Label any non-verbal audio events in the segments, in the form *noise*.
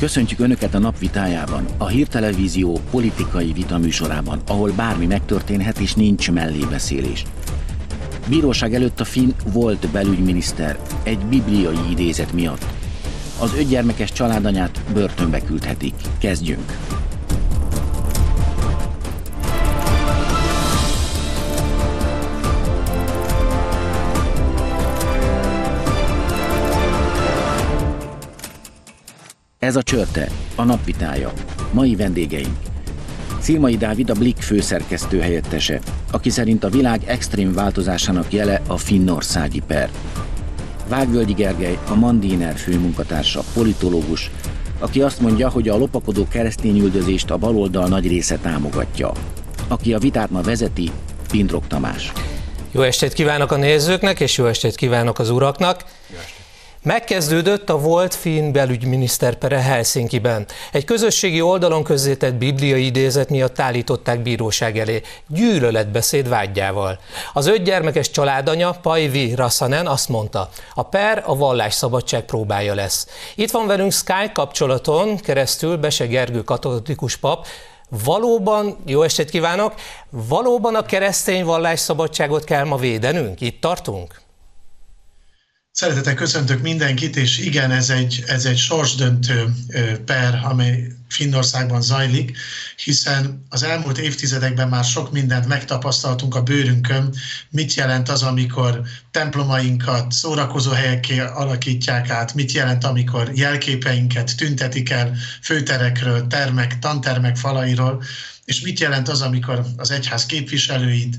Köszöntjük Önöket a napvitájában, a hírtelevízió politikai vitaműsorában, ahol bármi megtörténhet és nincs mellébeszélés. Bíróság előtt a finn volt belügyminiszter egy bibliai idézet miatt. Az ötgyermekes családanyát börtönbe küldhetik. Kezdjünk! Ez a Csörte, a napvitája. Mai vendégeink. Szilmai Dávid a Blik főszerkesztő helyettese, aki szerint a világ extrém változásának jele a finnországi per. Vágvölgyi Gergely, a Mandiner főmunkatársa, politológus, aki azt mondja, hogy a lopakodó keresztényüldözést a baloldal nagy része támogatja. Aki a vitát ma vezeti, Pindrok Tamás. Jó estét kívánok a nézőknek, és jó estét kívánok az uraknak! Jó estét. Megkezdődött a volt finn belügyminiszter pere Helsinki-ben. Egy közösségi oldalon közzétett bibliai idézet miatt állították bíróság elé, gyűlöletbeszéd vágyjával. Az öt gyermekes családanya, Pajvi Rassanen azt mondta, a per a vallásszabadság próbája lesz. Itt van velünk Skype kapcsolaton keresztül Bese Gergő katolikus pap, Valóban, jó estét kívánok, valóban a keresztény vallásszabadságot kell ma védenünk? Itt tartunk? Szeretettel köszöntök mindenkit, és igen, ez egy, ez egy sorsdöntő per, amely Finnországban zajlik, hiszen az elmúlt évtizedekben már sok mindent megtapasztaltunk a bőrünkön, mit jelent az, amikor templomainkat szórakozó helyekké alakítják át, mit jelent, amikor jelképeinket tüntetik el főterekről, termek, tantermek falairól, és mit jelent az, amikor az egyház képviselőit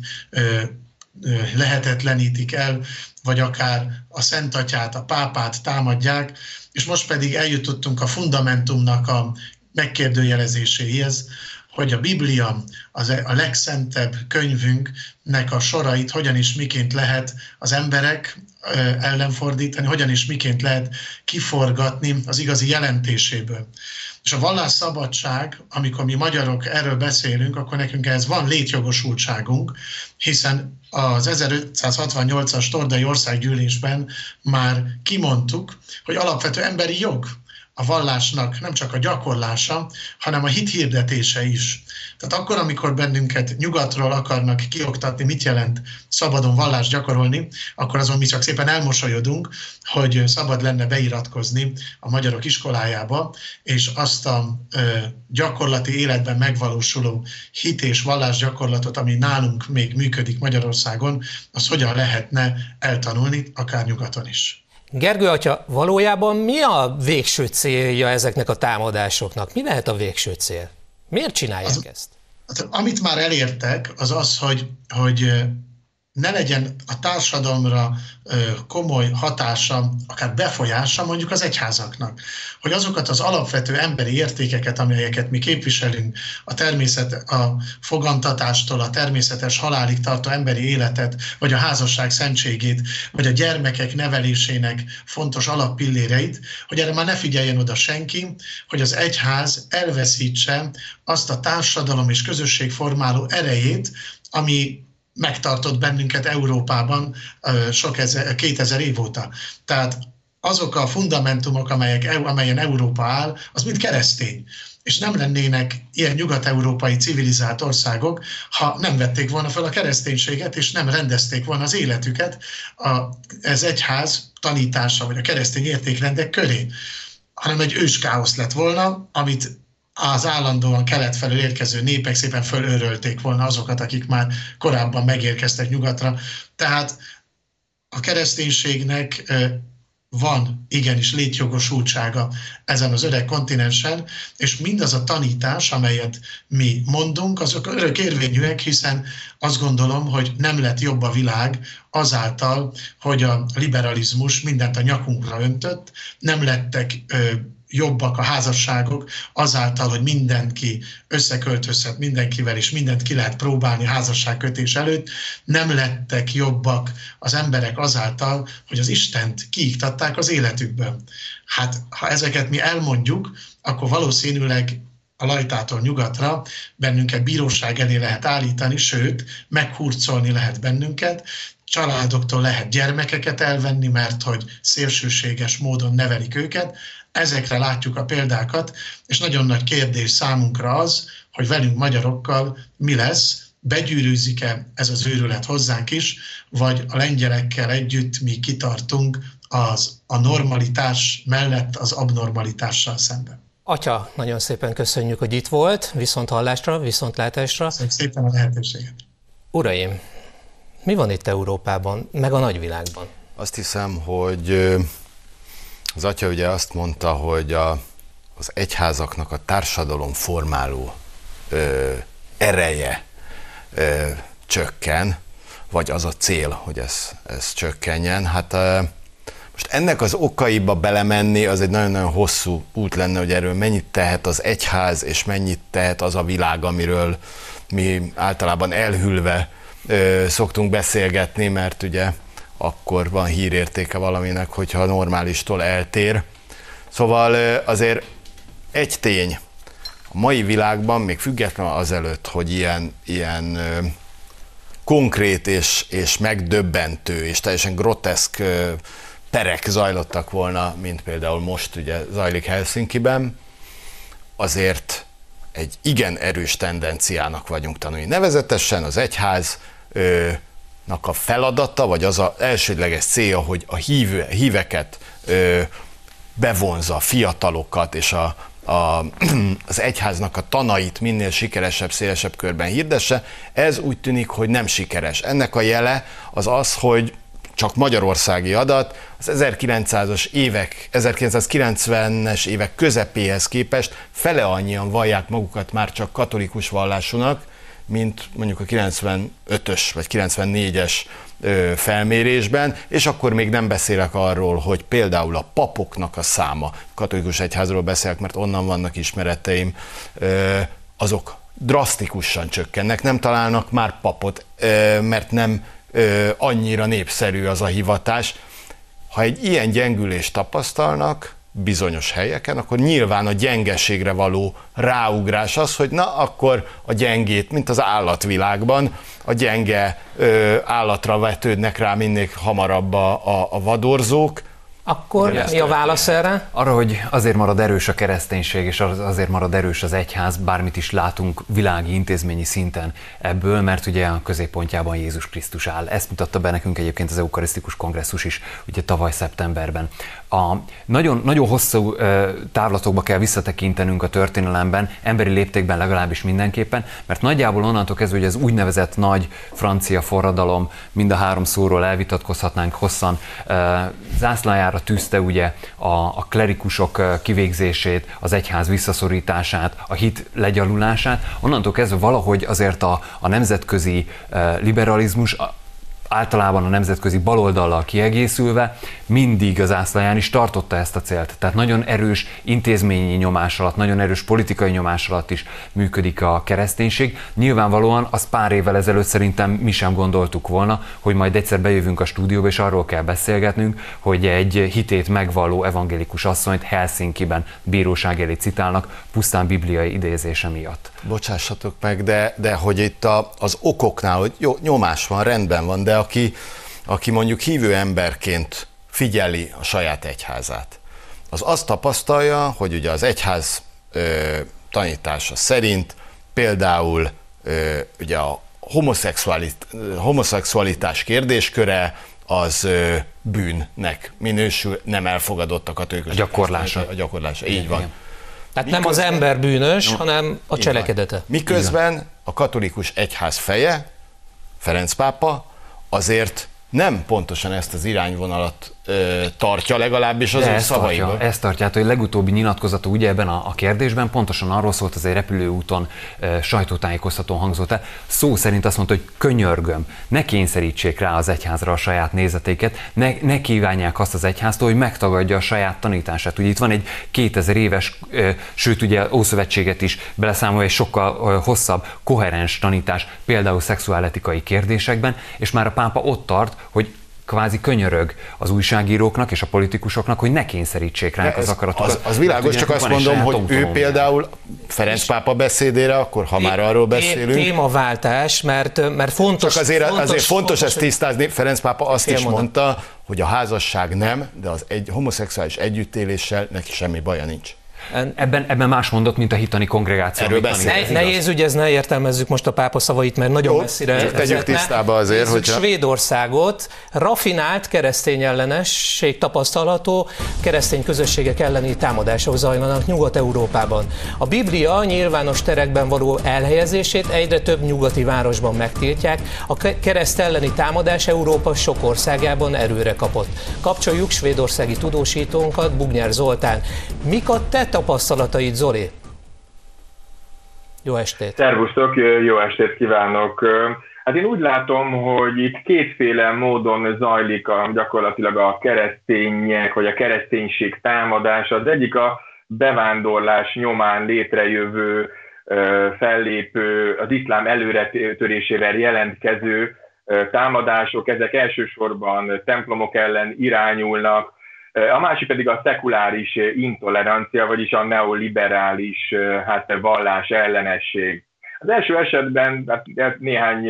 lehetetlenítik el, vagy akár a Szent Atyát, a pápát támadják, és most pedig eljutottunk a fundamentumnak a megkérdőjelezéséhez, hogy a Biblia az e, a legszentebb könyvünknek a sorait hogyan is miként lehet az emberek ellenfordítani, hogyan is miként lehet kiforgatni az igazi jelentéséből. És a vallásszabadság, amikor mi magyarok erről beszélünk, akkor nekünk ez van létjogosultságunk, hiszen az 1568-as Tordai Országgyűlésben már kimondtuk, hogy alapvető emberi jog a vallásnak nem csak a gyakorlása, hanem a hit hirdetése is. Tehát akkor, amikor bennünket nyugatról akarnak kioktatni, mit jelent szabadon vallást gyakorolni, akkor azon mi csak szépen elmosolyodunk, hogy szabad lenne beiratkozni a magyarok iskolájába, és azt a gyakorlati életben megvalósuló hit és vallás gyakorlatot, ami nálunk még működik Magyarországon, az hogyan lehetne eltanulni, akár nyugaton is. Gergő atya, valójában mi a végső célja ezeknek a támadásoknak? Mi lehet a végső cél? Miért csinálják az, ezt? Hát, amit már elértek, az az, hogy, hogy ne legyen a társadalomra komoly hatása, akár befolyása mondjuk az egyházaknak. Hogy azokat az alapvető emberi értékeket, amelyeket mi képviselünk, a természet, a fogantatástól a természetes halálig tartó emberi életet, vagy a házasság szentségét, vagy a gyermekek nevelésének fontos alappilléreit, hogy erre már ne figyeljen oda senki, hogy az egyház elveszítse azt a társadalom és közösségformáló erejét, ami megtartott bennünket Európában sok ezer, 2000 év óta. Tehát azok a fundamentumok, amelyek, amelyen Európa áll, az mind keresztény. És nem lennének ilyen nyugat-európai civilizált országok, ha nem vették volna fel a kereszténységet, és nem rendezték volna az életüket a, ez egyház tanítása, vagy a keresztény értékrendek köré hanem egy őskáosz lett volna, amit az állandóan kelet felől érkező népek szépen fölörölték volna azokat, akik már korábban megérkeztek nyugatra. Tehát a kereszténységnek van igenis létjogosultsága ezen az öreg kontinensen, és mindaz a tanítás, amelyet mi mondunk, azok örök érvényűek, hiszen azt gondolom, hogy nem lett jobb a világ azáltal, hogy a liberalizmus mindent a nyakunkra öntött, nem lettek jobbak a házasságok azáltal, hogy mindenki összeköltözhet mindenkivel, és mindent ki lehet próbálni házasságkötés előtt, nem lettek jobbak az emberek azáltal, hogy az Istent kiiktatták az életükből. Hát, ha ezeket mi elmondjuk, akkor valószínűleg a lajtától nyugatra bennünket bíróság elé lehet állítani, sőt, meghurcolni lehet bennünket, családoktól lehet gyermekeket elvenni, mert hogy szélsőséges módon nevelik őket, ezekre látjuk a példákat, és nagyon nagy kérdés számunkra az, hogy velünk magyarokkal mi lesz, begyűrűzik-e ez az őrület hozzánk is, vagy a lengyelekkel együtt mi kitartunk az a normalitás mellett az abnormalitással szemben. Atya, nagyon szépen köszönjük, hogy itt volt, viszont hallásra, viszont látásra. Köszönöm szépen a lehetőséget. Uraim, mi van itt Európában, meg a nagyvilágban? Azt hiszem, hogy az atya ugye azt mondta, hogy a, az egyházaknak a társadalom formáló ö, ereje ö, csökken, vagy az a cél, hogy ez, ez csökkenjen. Hát ö, most ennek az okaiba belemenni, az egy nagyon-nagyon hosszú út lenne, hogy erről mennyit tehet az egyház, és mennyit tehet az a világ, amiről mi általában elhülve ö, szoktunk beszélgetni, mert ugye akkor van hírértéke valaminek, hogyha normálistól eltér. Szóval azért egy tény, a mai világban, még független azelőtt, hogy ilyen, ilyen konkrét és, és megdöbbentő és teljesen groteszk perek zajlottak volna, mint például most ugye zajlik Helsinki-ben, azért egy igen erős tendenciának vagyunk tanulni. Nevezetesen az egyház a feladata, vagy az az elsődleges célja, hogy a hív, híveket ö, bevonza, fiatalokat és a, a, *clears throat* az egyháznak a tanait minél sikeresebb, szélesebb körben hirdesse, ez úgy tűnik, hogy nem sikeres. Ennek a jele az az, hogy csak magyarországi adat, az 1900-as évek, 1990-es évek közepéhez képest fele annyian vallják magukat már csak katolikus vallásúnak, mint mondjuk a 95-ös vagy 94-es felmérésben, és akkor még nem beszélek arról, hogy például a papoknak a száma, katolikus egyházról beszélek, mert onnan vannak ismereteim, azok drasztikusan csökkennek, nem találnak már papot, mert nem annyira népszerű az a hivatás. Ha egy ilyen gyengülést tapasztalnak, bizonyos helyeken, akkor nyilván a gyengeségre való ráugrás az, hogy na akkor a gyengét, mint az állatvilágban, a gyenge ö, állatra vetődnek rá minél hamarabb a, a, a vadorzók, akkor mi a válasz erre? Arra, hogy azért marad erős a kereszténység, és azért marad erős az egyház, bármit is látunk világi intézményi szinten ebből, mert ugye a középpontjában Jézus Krisztus áll. Ezt mutatta be nekünk egyébként az Eukarisztikus Kongresszus is, ugye tavaly szeptemberben. A nagyon, nagyon hosszú távlatokba kell visszatekintenünk a történelemben, emberi léptékben legalábbis mindenképpen, mert nagyjából onnantól kezdve, hogy az úgynevezett nagy francia forradalom, mind a három szóról elvitatkozhatnánk hosszan, zászlájára tűzte ugye a, a klerikusok kivégzését, az egyház visszaszorítását, a hit legyalulását, onnantól kezdve valahogy azért a, a nemzetközi liberalizmus általában a nemzetközi baloldallal kiegészülve mindig az ászlaján is tartotta ezt a célt. Tehát nagyon erős intézményi nyomás alatt, nagyon erős politikai nyomás alatt is működik a kereszténység. Nyilvánvalóan az pár évvel ezelőtt szerintem mi sem gondoltuk volna, hogy majd egyszer bejövünk a stúdióba, és arról kell beszélgetnünk, hogy egy hitét megvalló evangélikus asszonyt Helsinki-ben bíróság elé citálnak, pusztán bibliai idézése miatt. Bocsássatok meg, de, de hogy itt a, az okoknál, hogy jó, nyomás van, rendben van, de aki, aki mondjuk hívő emberként figyeli a saját egyházát, az azt tapasztalja, hogy ugye az egyház ö, tanítása szerint például ö, ugye a homoszexualit, homoszexualitás kérdésköre az ö, bűnnek minősül, nem elfogadott a katolikus. A gyakorlása. A gyakorlása, így van. Igen. Tehát Miközben, nem az ember bűnös, no, hanem a cselekedete. Miközben a katolikus egyház feje, Ferenc pápa, azért nem pontosan ezt az irányvonalat ö, tartja, legalábbis az De ő szavaiból. Tartja, ezt tartja, hát, hogy legutóbbi nyilatkozata ugye ebben a, a kérdésben pontosan arról szólt, az egy repülőúton ö, sajtótájékoztatón hangzott el. Szó szerint azt mondta, hogy könyörgöm, ne kényszerítsék rá az egyházra a saját nézetéket, ne, ne kívánják azt az egyháztól, hogy megtagadja a saját tanítását. Ugye itt van egy 2000 éves, ö, sőt ugye Ószövetséget is beleszámolja egy sokkal ö, hosszabb, koherens tanítás, például szexuáletikai kérdésekben, és már a pápa ott tart, hogy kvázi könyörög az újságíróknak és a politikusoknak, hogy ne kényszerítsék ránk az akaratokat. Az, az világos, csak azt mondom, hogy ő például Ferenc pápa beszédére, akkor ha már arról beszélünk. Témaváltás, mert, mert fontos. Csak azért fontos, azért fontos, fontos ezt tisztázni. Ferenc pápa azt is mondta, hogy a házasság nem, de az egy homoszexuális együttéléssel neki semmi baja nincs. Ebben, ebben más mondott, mint a hitani kongregáció. Erről. Ne, nehéz ügy, ez ne értelmezzük most a pápa szavait, mert nagyon Jó, messzire tegyük tisztába azért, hogy Svédországot rafinált keresztény ellenesség tapasztalható, keresztény közösségek elleni támadások zajlanak Nyugat-Európában. A Biblia nyilvános terekben való elhelyezését egyre több nyugati városban megtiltják, a kereszt elleni támadás Európa sok országában erőre kapott. Kapcsoljuk svédországi tudósítónkat, Bugnyár Zoltán. Mik a te tapasztalataid, Zoli? Jó estét! Szervusztok, jó estét kívánok! Hát én úgy látom, hogy itt kétféle módon zajlik a, gyakorlatilag a keresztények, vagy a kereszténység támadása. Az egyik a bevándorlás nyomán létrejövő, fellépő, az iszlám előretörésével jelentkező támadások, ezek elsősorban templomok ellen irányulnak, a másik pedig a szekuláris intolerancia, vagyis a neoliberális hát, vallás ellenesség. Az első esetben hát néhány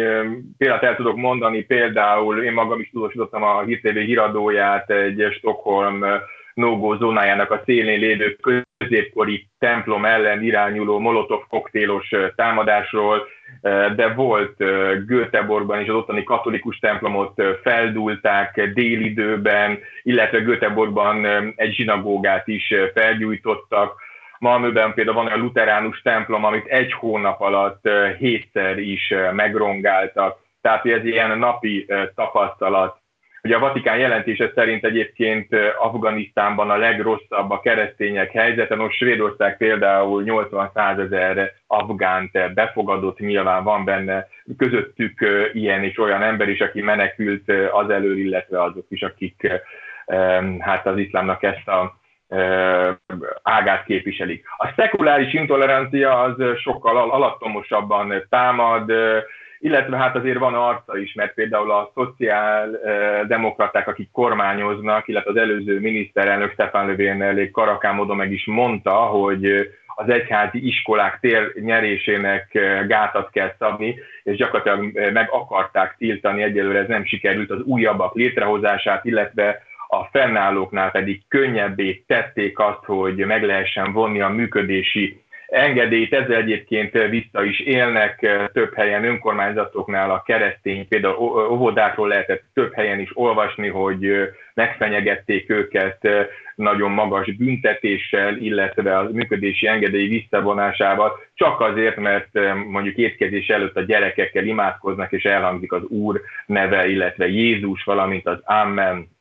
példát el tudok mondani, például én magam is tudósítottam a Hír TV híradóját egy Stockholm no zónájának a szélén lévő középkori templom ellen irányuló molotov koktélos támadásról, de volt Göteborgban is az ottani katolikus templomot feldúlták délidőben, illetve Göteborgban egy zsinagógát is felgyújtottak. Malmöben például van a luteránus templom, amit egy hónap alatt hétszer is megrongáltak. Tehát ez ilyen napi tapasztalat Ugye a Vatikán jelentése szerint egyébként Afganisztánban a legrosszabb a keresztények helyzete, most Svédország például 80-100 ezer afgánt befogadott, nyilván van benne közöttük ilyen és olyan ember is, aki menekült az elől, illetve azok is, akik hát az iszlámnak ezt a ágát képviselik. A szekuláris intolerancia az sokkal alattomosabban támad, illetve hát azért van arca is, mert például a szociáldemokraták, akik kormányoznak, illetve az előző miniszterelnök Stefan Löfven elég karakán módon meg is mondta, hogy az egyházi iskolák tér nyerésének gátat kell szabni, és gyakorlatilag meg akarták tiltani, egyelőre ez nem sikerült az újabbak létrehozását, illetve a fennállóknál pedig könnyebbé tették azt, hogy meg lehessen vonni a működési engedélyt, ezzel egyébként vissza is élnek több helyen önkormányzatoknál a keresztény, például óvodákról lehetett több helyen is olvasni, hogy megfenyegették őket nagyon magas büntetéssel, illetve a működési engedély visszavonásával, csak azért, mert mondjuk étkezés előtt a gyerekekkel imádkoznak, és elhangzik az Úr neve, illetve Jézus, valamint az Amen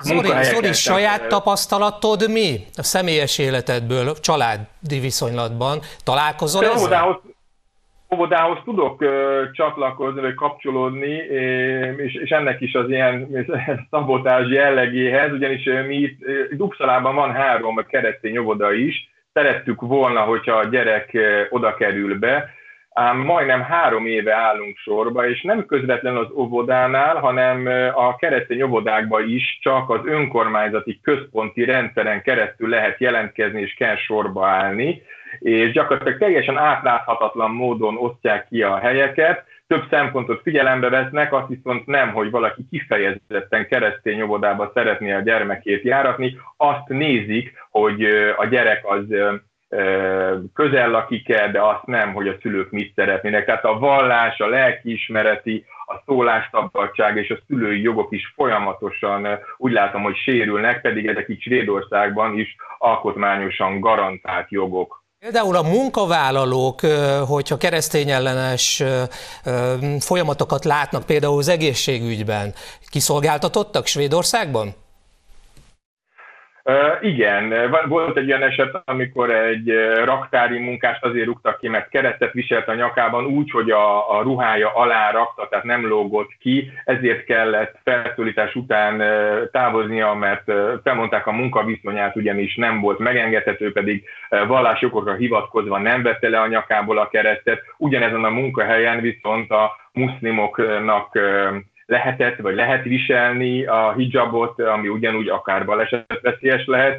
Zori, Zori saját tapasztalatod mi a személyes életedből, családi viszonylatban? Találkozol ezzel? Óvodához, óvodához tudok uh, csatlakozni, vagy kapcsolódni, és, és ennek is az ilyen *laughs* szabotás jellegéhez, ugyanis mi itt, itt Uppsalában van három keresztény óvoda is, szerettük volna, hogyha a gyerek oda kerül be, ám majdnem három éve állunk sorba, és nem közvetlenül az óvodánál, hanem a keresztény óvodákban is csak az önkormányzati központi rendszeren keresztül lehet jelentkezni és kell sorba állni, és gyakorlatilag teljesen átláthatatlan módon osztják ki a helyeket, több szempontot figyelembe vesznek, azt viszont nem, hogy valaki kifejezetten keresztény óvodába szeretné a gyermekét járatni, azt nézik, hogy a gyerek az közel lakik-e, de azt nem, hogy a szülők mit szeretnének. Tehát a vallás, a lelkiismereti, a szólásszabadság és a szülői jogok is folyamatosan úgy látom, hogy sérülnek, pedig ezek itt Svédországban is alkotmányosan garantált jogok. Például a munkavállalók, hogyha keresztényellenes folyamatokat látnak, például az egészségügyben, kiszolgáltatottak Svédországban? Igen, volt egy olyan eset, amikor egy raktári munkást azért rúgtak ki, mert keresztet viselt a nyakában úgy, hogy a, a ruhája alá rakta, tehát nem lógott ki, ezért kellett felszólítás után távoznia, mert felmondták a munkaviszonyát, ugyanis nem volt megengedhető, pedig vallásjogokra hivatkozva nem vette le a nyakából a keresztet. Ugyanezen a munkahelyen viszont a muszlimoknak lehetett, vagy lehet viselni a hijabot, ami ugyanúgy akár balesetveszélyes lehet.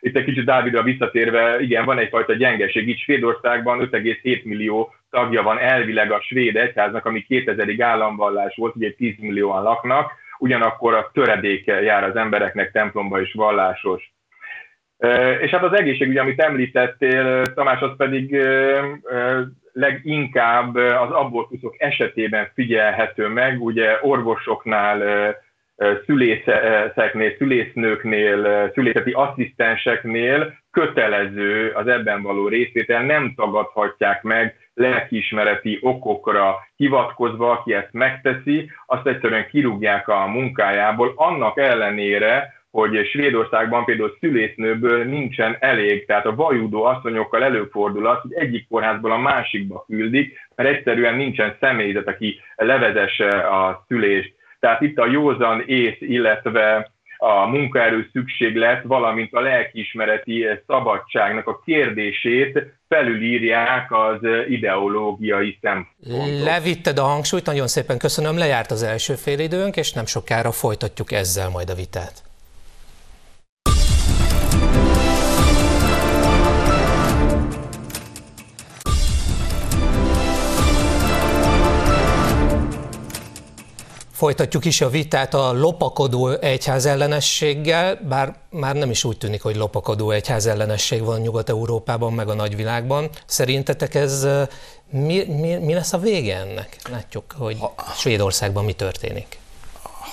Itt egy kicsit Dávidra visszatérve, igen, van egyfajta gyengeség. Itt Svédországban 5,7 millió tagja van elvileg a svéd egyháznak, ami 2000-ig államvallás volt, ugye 10 millióan laknak, ugyanakkor a töredéke jár az embereknek templomba és vallásos. És hát az egészségügy, amit említettél, Tamás, az pedig leginkább az abortuszok esetében figyelhető meg, ugye orvosoknál, szülészeknél, szülésznőknél, szülészeti asszisztenseknél kötelező az ebben való részvétel, nem tagadhatják meg lelkiismereti okokra hivatkozva, aki ezt megteszi, azt egyszerűen kirúgják a munkájából, annak ellenére, hogy Svédországban például szülésznőből nincsen elég, tehát a vajudó asszonyokkal előfordul az, hogy egyik kórházból a másikba küldik, mert egyszerűen nincsen személyzet, aki levezesse a szülést. Tehát itt a józan ész, illetve a munkaerő szükséglet, valamint a lelkiismereti szabadságnak a kérdését felülírják az ideológiai szempontok. Levitted a hangsúlyt, nagyon szépen köszönöm, lejárt az első félidőnk, és nem sokára folytatjuk ezzel majd a vitát. Folytatjuk is a vitát a lopakodó egyház ellenességgel, bár már nem is úgy tűnik, hogy lopakodó egyház ellenesség van Nyugat-Európában, meg a nagyvilágban. Szerintetek ez mi, mi, mi lesz a vége ennek? Látjuk, hogy Svédországban mi történik.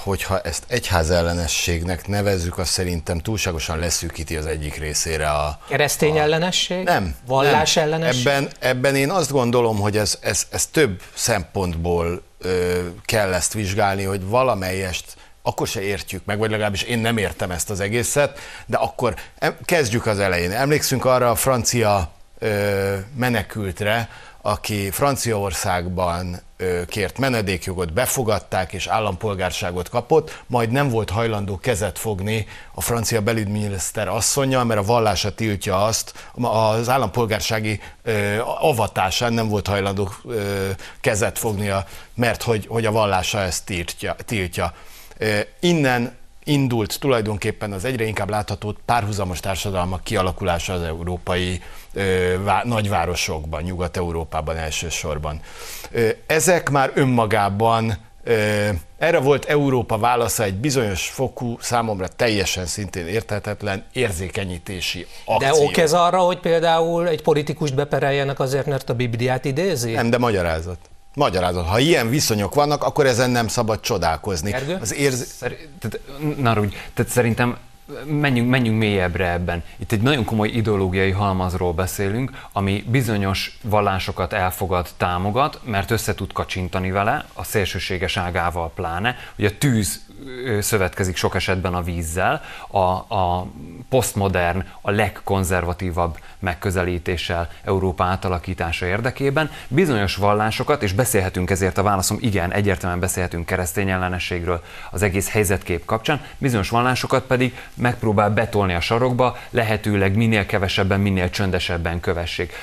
Hogyha ezt egyház ellenességnek nevezzük, az szerintem túlságosan leszűkíti az egyik részére a... Keresztény a, ellenesség? Nem. Vallás nem. ellenesség? Ebben, ebben én azt gondolom, hogy ez, ez, ez több szempontból ö, kell ezt vizsgálni, hogy valamelyest akkor se értjük meg, vagy legalábbis én nem értem ezt az egészet, de akkor kezdjük az elején. Emlékszünk arra a francia ö, menekültre, aki Franciaországban kért menedékjogot, befogadták és állampolgárságot kapott, majd nem volt hajlandó kezet fogni a francia belügyminiszter asszonya, mert a vallása tiltja azt, az állampolgársági avatásán nem volt hajlandó kezet fognia, mert hogy, hogy a vallása ezt tiltja. tiltja. Innen indult tulajdonképpen az egyre inkább látható párhuzamos társadalmak kialakulása az európai vá, nagyvárosokban, Nyugat-Európában elsősorban. Ezek már önmagában erre volt Európa válasza egy bizonyos fokú, számomra teljesen szintén érthetetlen érzékenyítési akció. De ok ez arra, hogy például egy politikust bepereljenek azért, mert a Bibliát idézi? Nem, de magyarázat magyarázat. Ha ilyen viszonyok vannak, akkor ezen nem szabad csodálkozni. Ergő? Az érz... Szer- tehát, na, úgy, tehát szerintem menjünk, menjünk mélyebbre ebben. Itt egy nagyon komoly ideológiai halmazról beszélünk, ami bizonyos vallásokat elfogad, támogat, mert össze tud kacsintani vele, a szélsőséges ágával pláne, hogy a tűz szövetkezik sok esetben a vízzel, a, a posztmodern, a legkonzervatívabb megközelítéssel Európa átalakítása érdekében. Bizonyos vallásokat, és beszélhetünk ezért a válaszom, igen, egyértelműen beszélhetünk keresztény ellenességről az egész helyzetkép kapcsán, bizonyos vallásokat pedig megpróbál betolni a sarokba, lehetőleg minél kevesebben, minél csöndesebben kövessék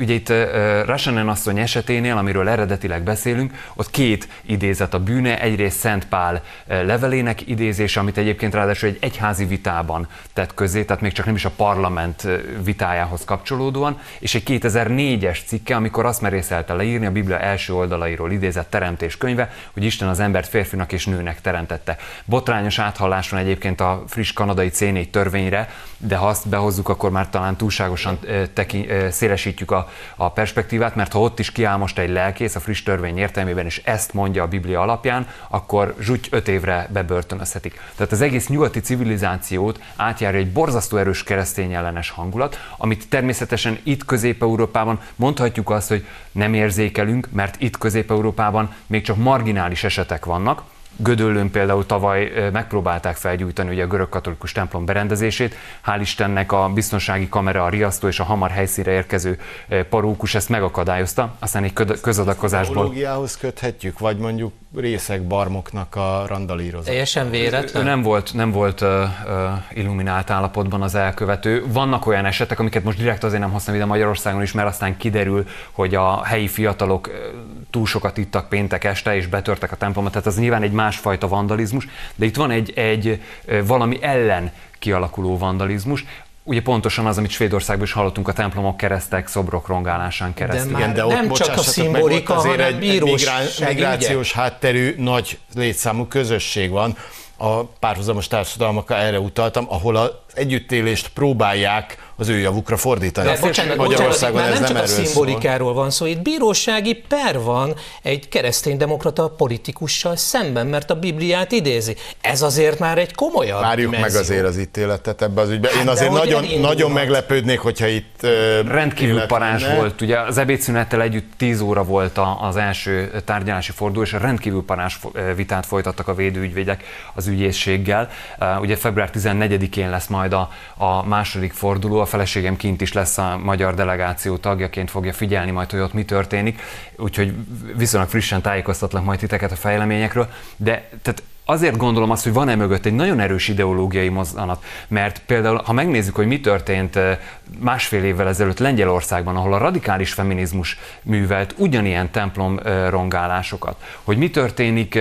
ugye itt uh, Rasanen asszony eseténél, amiről eredetileg beszélünk, ott két idézet a bűne, egyrészt Szent Pál levelének idézése, amit egyébként ráadásul egy egyházi vitában tett közé, tehát még csak nem is a parlament vitájához kapcsolódóan, és egy 2004-es cikke, amikor azt merészelte leírni a Biblia első oldalairól idézett teremtés könyve, hogy Isten az embert férfinak és nőnek teremtette. Botrányos áthallás van egyébként a friss kanadai C4 törvényre, de ha azt behozzuk, akkor már talán túlságosan teki, szélesítjük a, a perspektívát, mert ha ott is kiáll most egy lelkész a friss törvény értelmében, és ezt mondja a Biblia alapján, akkor zsúgy öt évre bebörtönözhetik. Tehát az egész nyugati civilizációt átjárja egy borzasztó erős keresztény ellenes hangulat, amit természetesen itt Közép-Európában mondhatjuk azt, hogy nem érzékelünk, mert itt Közép-Európában még csak marginális esetek vannak, Gödöllőn például tavaly megpróbálták felgyújtani ugye a görög katolikus templom berendezését. Hál' Istennek a biztonsági kamera, a riasztó és a hamar helyszínre érkező parókus ezt megakadályozta, aztán egy közadakozásból. Teológiához köthetjük, vagy mondjuk részek barmoknak a randalírozás. Teljesen véletlen? Ő nem volt, nem volt uh, uh, illuminált állapotban az elkövető. Vannak olyan esetek, amiket most direkt azért nem használom ide Magyarországon is, mert aztán kiderül, hogy a helyi fiatalok túl sokat ittak péntek este, és betörtek a templomot, tehát az nyilván egy másfajta vandalizmus, de itt van egy, egy valami ellen kialakuló vandalizmus, Ugye pontosan az, amit Svédországban is hallottunk a templomok, keresztek, szobrok rongálásán keresztül. De, Igen, de ott, nem csak a szimbolika, meg, hanem egy, egy migrációs hátterű nagy létszámú közösség van. A párhuzamos társadalmakkal erre utaltam, ahol az együttélést próbálják az ő javukra fordítani. De, bocsánat, Magyarországon bocsánat, ez nem, nem csak a szimbolikáról szól. van szó, itt bírósági per van egy kereszténydemokrata politikussal szemben, mert a Bibliát idézi. Ez azért már egy komolyabb Várjuk dimenzió. meg azért az ítéletet ebbe az ügybe. Én hát azért nagyon, nagyon meglepődnék, hogyha itt... Uh, Rendkívül parás volt. Ugye az ebédszünettel együtt 10 óra volt az első tárgyalási forduló, és rendkívül parás vitát folytattak a védőügyvédek az ügyészséggel. Ugye február 14-én lesz majd a, a második forduló, a feleségem kint is lesz a magyar delegáció tagjaként, fogja figyelni majd, hogy ott mi történik, úgyhogy viszonylag frissen tájékoztatlak majd titeket a fejleményekről, de tehát azért gondolom azt, hogy van-e mögött egy nagyon erős ideológiai mozzanat, mert például, ha megnézzük, hogy mi történt másfél évvel ezelőtt Lengyelországban, ahol a radikális feminizmus művelt ugyanilyen templom rongálásokat, hogy mi történik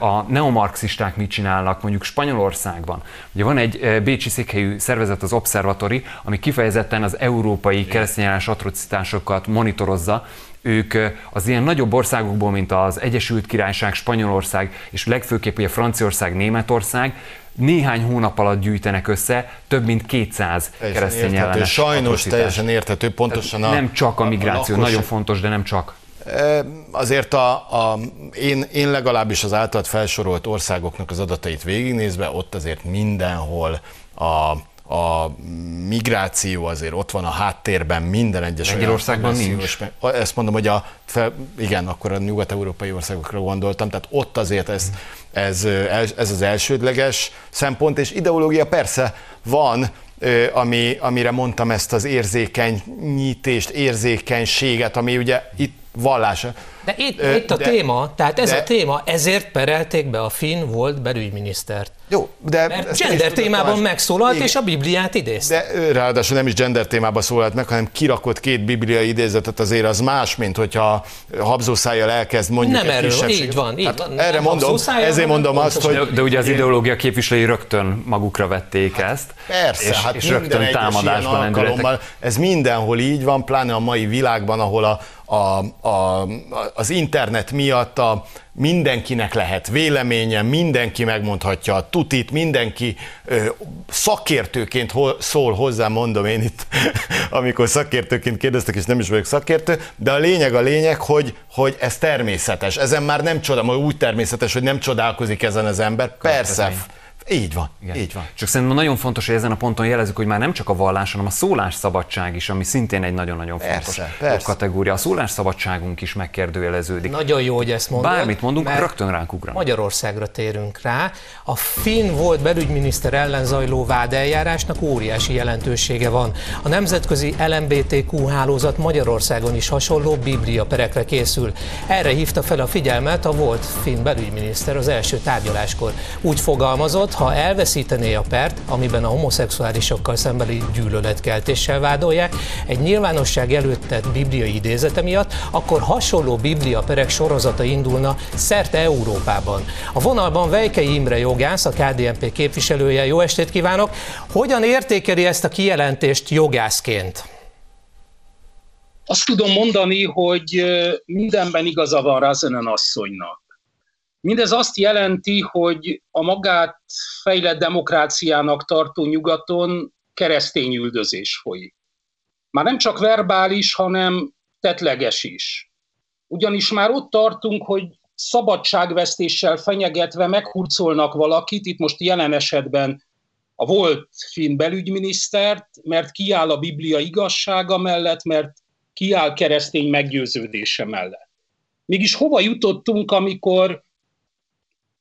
a neomarxisták mit csinálnak mondjuk Spanyolországban. Ugye van egy bécsi székhelyű szervezet, az Observatory, ami kifejezetten az európai keresztényállás atrocitásokat monitorozza, ők az ilyen nagyobb országokból, mint az Egyesült Királyság, Spanyolország, és legfőképp ugye Franciaország, Németország, néhány hónap alatt gyűjtenek össze több mint 200 keresztény ellenes Sajnos atrocitás. teljesen érthető, pontosan a, Nem csak a migráció, a lakos... nagyon fontos, de nem csak. Azért a, a, én, én legalábbis az általad felsorolt országoknak az adatait végignézve, ott azért mindenhol a a migráció azért ott van a háttérben minden egyes Magyarországban nincs. Ezt mondom, hogy a, fel, igen, akkor a nyugat-európai országokra gondoltam, tehát ott azért ez, ez, ez az elsődleges szempont, és ideológia persze van, ami, amire mondtam ezt az érzékenyítést, érzékenységet, ami ugye itt vallása. De itt, Ö, itt a de, téma, tehát ez de, a téma, ezért perelték be a finn volt belügyminisztert. Jó, de... Mert gender témában más, megszólalt, igen, és a Bibliát idézte. De ráadásul nem is gender témában szólalt meg, hanem kirakott két bibliai idézetet, azért az más, mint hogyha habzószájjal elkezd mondjuk Nem erről, így van, így hát van. Erre mondom, ezért mondom azt, hogy... De, de ugye az ideológia képviselői rögtön magukra vették hát, ezt. Persze, és, hát és rögtön támadásban alkalommal, Ez mindenhol így van, pláne a mai világban, ahol a, a, a, az internet miatt a, mindenkinek lehet véleménye, mindenki megmondhatja a tutit, mindenki ö, szakértőként ho, szól hozzá, mondom én itt, *laughs* amikor szakértőként kérdeztek, és nem is vagyok szakértő, de a lényeg a lényeg, hogy, hogy ez természetes. Ezen már nem csoda, úgy természetes, hogy nem csodálkozik ezen az ember. Persze, így van, Igen. így van. Csak szerintem nagyon fontos, hogy ezen a ponton jelezzük, hogy már nem csak a vallás, hanem a szólásszabadság is, ami szintén egy nagyon-nagyon fontos persze. kategória. A szólásszabadságunk is megkérdőjeleződik. Nagyon jó, hogy ezt mondod. Bármit mondunk, rögtön ránk ugrani. Magyarországra térünk rá. A finn volt belügyminiszter ellen zajló vádeljárásnak óriási jelentősége van. A nemzetközi LMBTQ hálózat Magyarországon is hasonló biblia perekre készül. Erre hívta fel a figyelmet a volt finn belügyminiszter az első tárgyaláskor. Úgy fogalmazott, ha elveszítené a pert, amiben a homoszexuálisokkal szembeni gyűlöletkeltéssel vádolják, egy nyilvánosság előtt tett bibliai idézete miatt, akkor hasonló biblia perek sorozata indulna szerte Európában. A vonalban Vejkei Imre jogász, a KDNP képviselője. Jó estét kívánok! Hogyan értékeli ezt a kijelentést jogászként? Azt tudom mondani, hogy mindenben igaza van Razenen asszonynak. Mindez azt jelenti, hogy a magát fejlett demokráciának tartó nyugaton keresztény üldözés folyik. Már nem csak verbális, hanem tetleges is. Ugyanis már ott tartunk, hogy szabadságvesztéssel fenyegetve meghurcolnak valakit, itt most jelen esetben a volt finn belügyminisztert, mert kiáll a Biblia igazsága mellett, mert kiáll keresztény meggyőződése mellett. Mégis hova jutottunk, amikor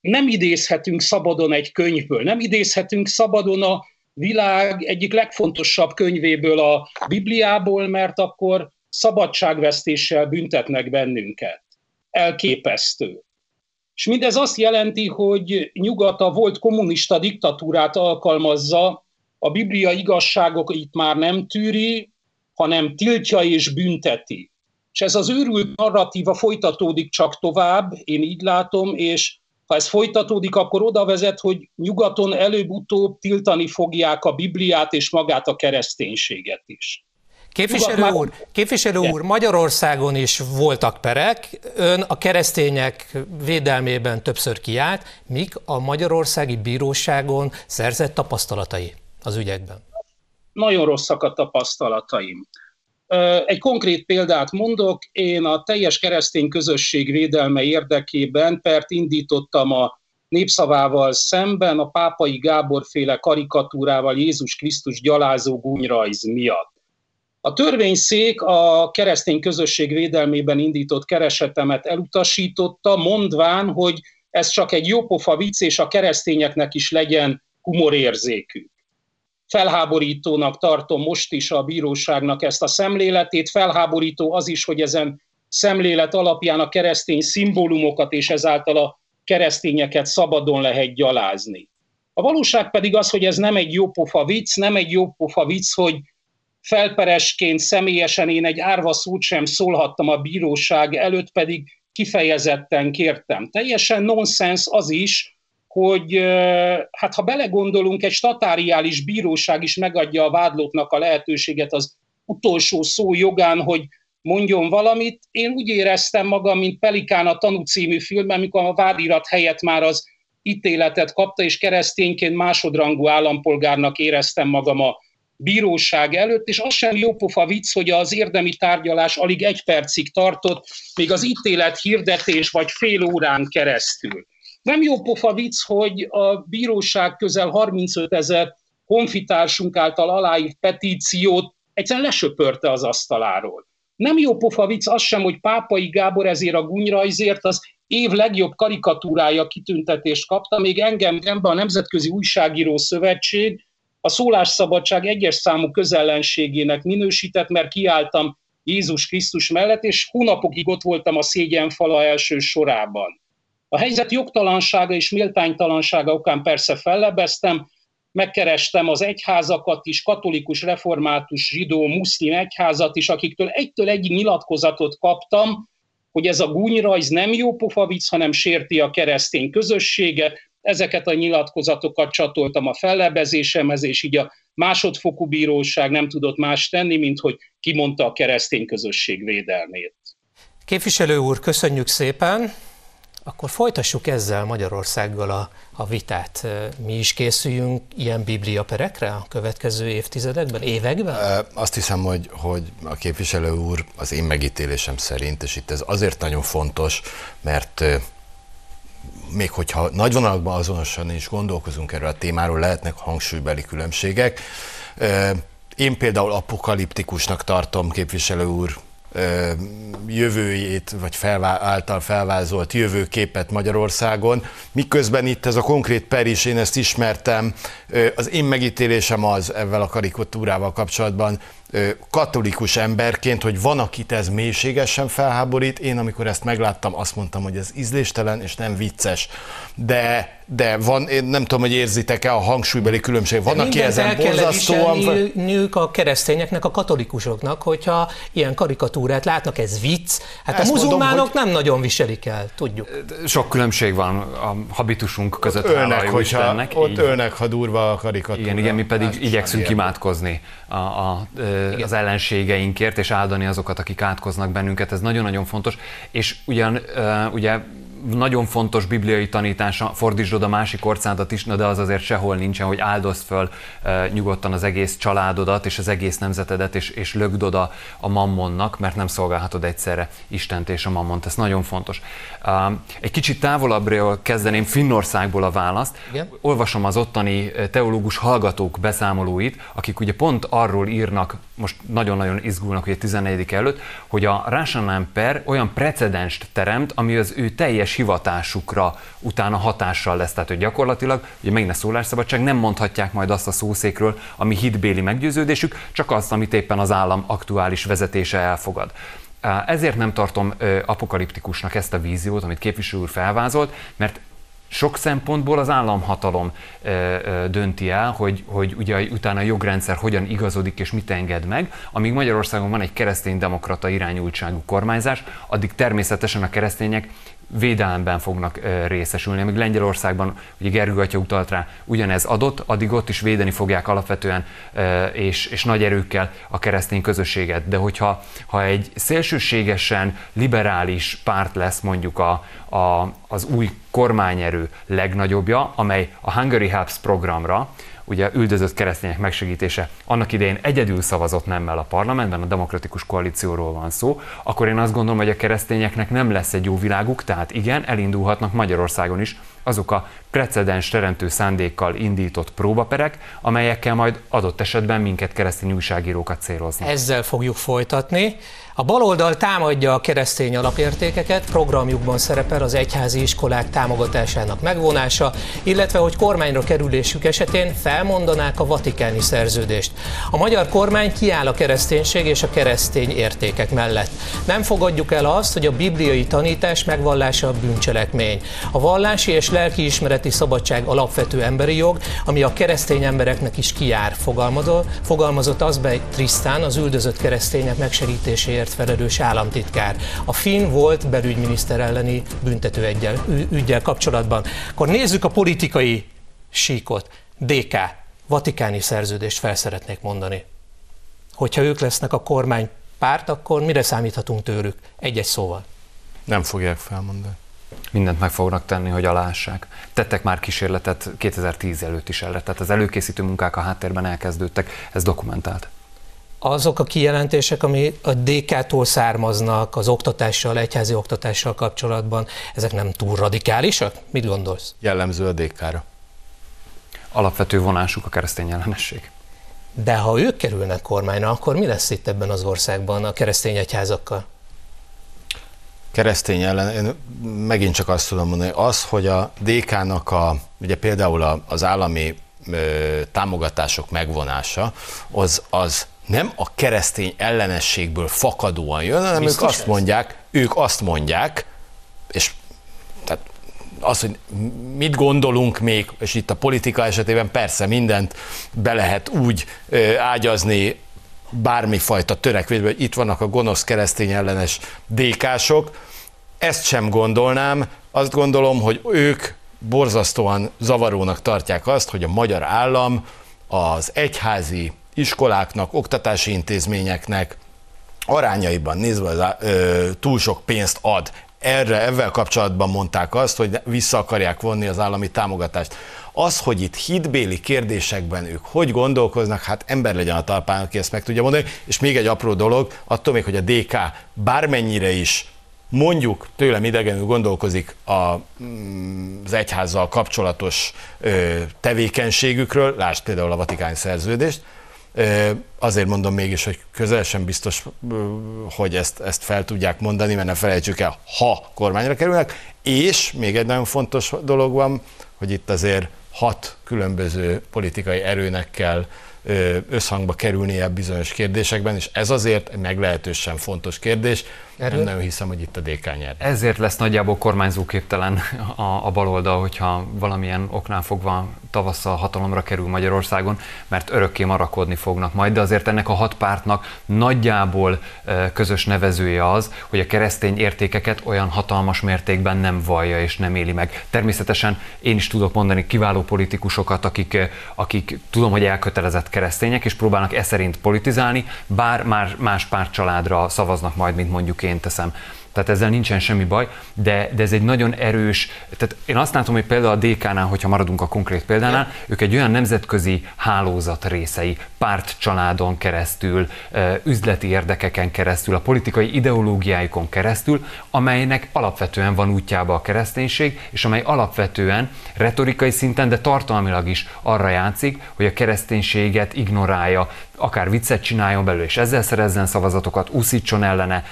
nem idézhetünk szabadon egy könyvből, nem idézhetünk szabadon a világ egyik legfontosabb könyvéből, a Bibliából, mert akkor szabadságvesztéssel büntetnek bennünket. Elképesztő. És mindez azt jelenti, hogy nyugat a volt kommunista diktatúrát alkalmazza, a Biblia igazságok itt már nem tűri, hanem tiltja és bünteti. És ez az őrült narratíva folytatódik csak tovább, én így látom, és Ha ez folytatódik, akkor oda vezet, hogy nyugaton előbb-utóbb tiltani fogják a Bibliát és magát a kereszténységet is. Képviselő úr, képviselő úr, Magyarországon is voltak perek, ön a keresztények védelmében többször kiállt, mik a magyarországi bíróságon szerzett tapasztalatai az ügyekben? Nagyon rosszak a tapasztalataim. Egy konkrét példát mondok, én a teljes keresztény közösség védelme érdekében pert indítottam a népszavával szemben a pápai Gábor féle karikatúrával Jézus Krisztus gyalázó gúnyrajz miatt. A törvényszék a keresztény közösség védelmében indított keresetemet elutasította, mondván, hogy ez csak egy jópofa vicc, és a keresztényeknek is legyen humorérzékük. Felháborítónak tartom most is a bíróságnak ezt a szemléletét. Felháborító az is, hogy ezen szemlélet alapján a keresztény szimbólumokat és ezáltal a keresztényeket szabadon lehet gyalázni. A valóság pedig az, hogy ez nem egy jópofa vicc, nem egy jópofa vicc, hogy felperesként személyesen én egy árva szót sem szólhattam a bíróság előtt, pedig kifejezetten kértem. Teljesen nonsens az is, hogy hát ha belegondolunk, egy statáriális bíróság is megadja a vádlottnak a lehetőséget az utolsó szó jogán, hogy mondjon valamit. Én úgy éreztem magam, mint Pelikán a tanú című filmben, amikor a vádirat helyett már az ítéletet kapta, és keresztényként másodrangú állampolgárnak éreztem magam a bíróság előtt, és az sem jópofa vicc, hogy az érdemi tárgyalás alig egy percig tartott, még az ítélet hirdetés vagy fél órán keresztül. Nem jópofa vicc, hogy a bíróság közel 35 ezer honfitársunk által aláírt petíciót egyszerűen lesöpörte az asztaláról. Nem jó pofa vicc az sem, hogy Pápai Gábor ezért a gúnyrajzért az év legjobb karikatúrája kitüntetést kapta, még engem Gembe a Nemzetközi Újságíró Szövetség a szólásszabadság egyes számú közellenségének minősített, mert kiálltam Jézus Krisztus mellett, és hónapokig ott voltam a szégyenfala első sorában. A helyzet jogtalansága és méltánytalansága okán persze fellebeztem, megkerestem az egyházakat is, katolikus, református, zsidó, muszlim egyházat is, akiktől egytől egyig nyilatkozatot kaptam, hogy ez a gúnyrajz nem jó pofa vicc, hanem sérti a keresztény közösséget, Ezeket a nyilatkozatokat csatoltam a fellebezésemhez, és így a másodfokú bíróság nem tudott más tenni, mint hogy kimondta a keresztény közösség védelmét. Képviselő úr, köszönjük szépen! Akkor folytassuk ezzel Magyarországgal a, a vitát. Mi is készüljünk ilyen bibliaperekre a következő évtizedekben, években? Azt hiszem, hogy, hogy a képviselő úr az én megítélésem szerint, és itt ez azért nagyon fontos, mert még hogyha nagy vonalakban azonosan is gondolkozunk erről a témáról, lehetnek hangsúlybeli különbségek. Én például apokaliptikusnak tartom képviselő úr jövőjét, vagy felvá- által felvázolt jövőképet Magyarországon, miközben itt ez a konkrét per is, én ezt ismertem, az én megítélésem az ezzel a karikatúrával kapcsolatban, katolikus emberként, hogy van, akit ez mélységesen felháborít. Én, amikor ezt megláttam, azt mondtam, hogy ez ízléstelen és nem vicces. De, de van, én nem tudom, hogy érzitek-e a hangsúlybeli különbség. Van, aki ezen borzasztóan... nők a keresztényeknek, a katolikusoknak, hogyha ilyen karikatúrát látnak, ez vicc. Hát ezt a muzulmánok mondom, hogy... nem nagyon viselik el, tudjuk. Sok különbség van a habitusunk között. Ölnek, hogyha, Istennek, ott így. ölnek, ha durva a karikatúra. Igen, igen, mi pedig igyekszünk imádkozni a, a, az ellenségeinkért, és áldani azokat, akik átkoznak bennünket. Ez nagyon-nagyon fontos. És ugyan, ugye nagyon fontos bibliai tanítása, fordítsd oda másik orcádat is, de az azért sehol nincsen, hogy áldozd föl e, nyugodtan az egész családodat és az egész nemzetedet, és, és lögd oda a mammonnak, mert nem szolgálhatod egyszerre Istent és a mammont. Ez nagyon fontos. Egy kicsit távolabbról kezdeném Finnországból a választ. Igen? Olvasom az ottani teológus hallgatók beszámolóit, akik ugye pont arról írnak, most nagyon-nagyon izgulnak ugye 14 előtt, hogy a Rásanán per olyan precedenst teremt, ami az ő teljes hivatásukra utána hatással lesz. Tehát, hogy gyakorlatilag, ugye megint a szólásszabadság, nem mondhatják majd azt a szószékről, ami hitbéli meggyőződésük, csak azt, amit éppen az állam aktuális vezetése elfogad. Ezért nem tartom apokaliptikusnak ezt a víziót, amit képviselő úr felvázolt, mert sok szempontból az államhatalom ö, ö, dönti el, hogy, hogy ugye utána a jogrendszer hogyan igazodik és mit enged meg. Amíg Magyarországon van egy keresztény-demokrata irányultságú kormányzás, addig természetesen a keresztények védelemben fognak részesülni. Még Lengyelországban, ugye Gergő atya utalt rá, ugyanez adott, addig ott is védeni fogják alapvetően és, és nagy erőkkel a keresztény közösséget. De hogyha ha egy szélsőségesen liberális párt lesz mondjuk a, a, az új kormányerő legnagyobbja, amely a Hungary Helps programra, ugye üldözött keresztények megsegítése. Annak idején egyedül szavazott nemmel a parlamentben, a demokratikus koalícióról van szó, akkor én azt gondolom, hogy a keresztényeknek nem lesz egy jó világuk, tehát igen, elindulhatnak Magyarországon is azok a precedens teremtő szándékkal indított próbaperek, amelyekkel majd adott esetben minket keresztény újságírókat céloznak. Ezzel fogjuk folytatni. A baloldal támadja a keresztény alapértékeket, programjukban szerepel az egyházi iskolák támogatásának megvonása, illetve hogy kormányra kerülésük esetén felmondanák a vatikáni szerződést. A magyar kormány kiáll a kereszténység és a keresztény értékek mellett. Nem fogadjuk el azt, hogy a bibliai tanítás megvallása a bűncselekmény. A vallási és lelkiismereti szabadság alapvető emberi jog, ami a keresztény embereknek is kiár, fogalmazott az be Trisztán, az üldözött keresztények megsegítéséért felelős államtitkár. A finn volt belügyminiszter elleni büntető egyel, ügyel kapcsolatban. Akkor nézzük a politikai síkot. DK, Vatikáni szerződést fel szeretnék mondani. Hogyha ők lesznek a kormány párt, akkor mire számíthatunk tőlük? Egy-egy szóval. Nem fogják felmondani mindent meg fognak tenni, hogy alássák. Tettek már kísérletet 2010 előtt is erre, tehát az előkészítő munkák a háttérben elkezdődtek, ez dokumentált. Azok a kijelentések, ami a DK-tól származnak az oktatással, egyházi oktatással kapcsolatban, ezek nem túl radikálisak? Mit gondolsz? Jellemző a DK-ra. Alapvető vonásuk a keresztény ellenesség. De ha ők kerülnek kormányra, akkor mi lesz itt ebben az országban a keresztény egyházakkal? Keresztény ellen, én megint csak azt tudom mondani, az, hogy a DK-nak a, ugye például az állami ö, támogatások megvonása, az, az nem a keresztény ellenességből fakadóan jön, hanem Biztos ők azt ez? mondják, ők azt mondják, és tehát az, hogy mit gondolunk még, és itt a politika esetében persze mindent be lehet úgy ágyazni bármifajta törekvésben, hogy itt vannak a gonosz keresztény ellenes dékások, ezt sem gondolnám, azt gondolom, hogy ők borzasztóan zavarónak tartják azt, hogy a magyar állam az egyházi iskoláknak, oktatási intézményeknek arányaiban nézve túl sok pénzt ad. Erre, ezzel kapcsolatban mondták azt, hogy vissza akarják vonni az állami támogatást. Az, hogy itt hitbéli kérdésekben ők hogy gondolkoznak, hát ember legyen a talpán, aki ezt meg tudja mondani. És még egy apró dolog, attól még, hogy a DK bármennyire is mondjuk tőlem idegenül gondolkozik a, mm, az egyházzal kapcsolatos tevékenységükről, lásd például a Vatikány szerződést, Azért mondom mégis, hogy közel sem biztos, hogy ezt, ezt fel tudják mondani, mert ne felejtsük el, ha kormányra kerülnek, és még egy nagyon fontos dolog van, hogy itt azért hat különböző politikai erőnek kell összhangba kerülnie bizonyos kérdésekben, és ez azért meglehetősen fontos kérdés. Erről? Nem nagyon hiszem, hogy itt a DK nyer. Ezért lesz nagyjából kormányzóképtelen a, a baloldal, hogyha valamilyen oknál fogva tavasszal hatalomra kerül Magyarországon, mert örökké marakodni fognak majd, de azért ennek a hat pártnak nagyjából közös nevezője az, hogy a keresztény értékeket olyan hatalmas mértékben nem vallja és nem éli meg. Természetesen én is tudok mondani kiváló politikusokat, akik, akik tudom, hogy elkötelezett keresztények, és próbálnak e szerint politizálni, bár már más pártcsaládra szavaznak majd, mint mondjuk én teszem. Tehát ezzel nincsen semmi baj, de, de ez egy nagyon erős, tehát én azt látom, hogy például a DK-nál, hogyha maradunk a konkrét példánál, ők egy olyan nemzetközi hálózat részei, pártcsaládon keresztül, üzleti érdekeken keresztül, a politikai ideológiáikon keresztül, amelynek alapvetően van útjába a kereszténység, és amely alapvetően retorikai szinten, de tartalmilag is arra játszik, hogy a kereszténységet ignorálja, akár viccet csináljon belőle, és ezzel szerezzen szavazatokat, úszítson ellene,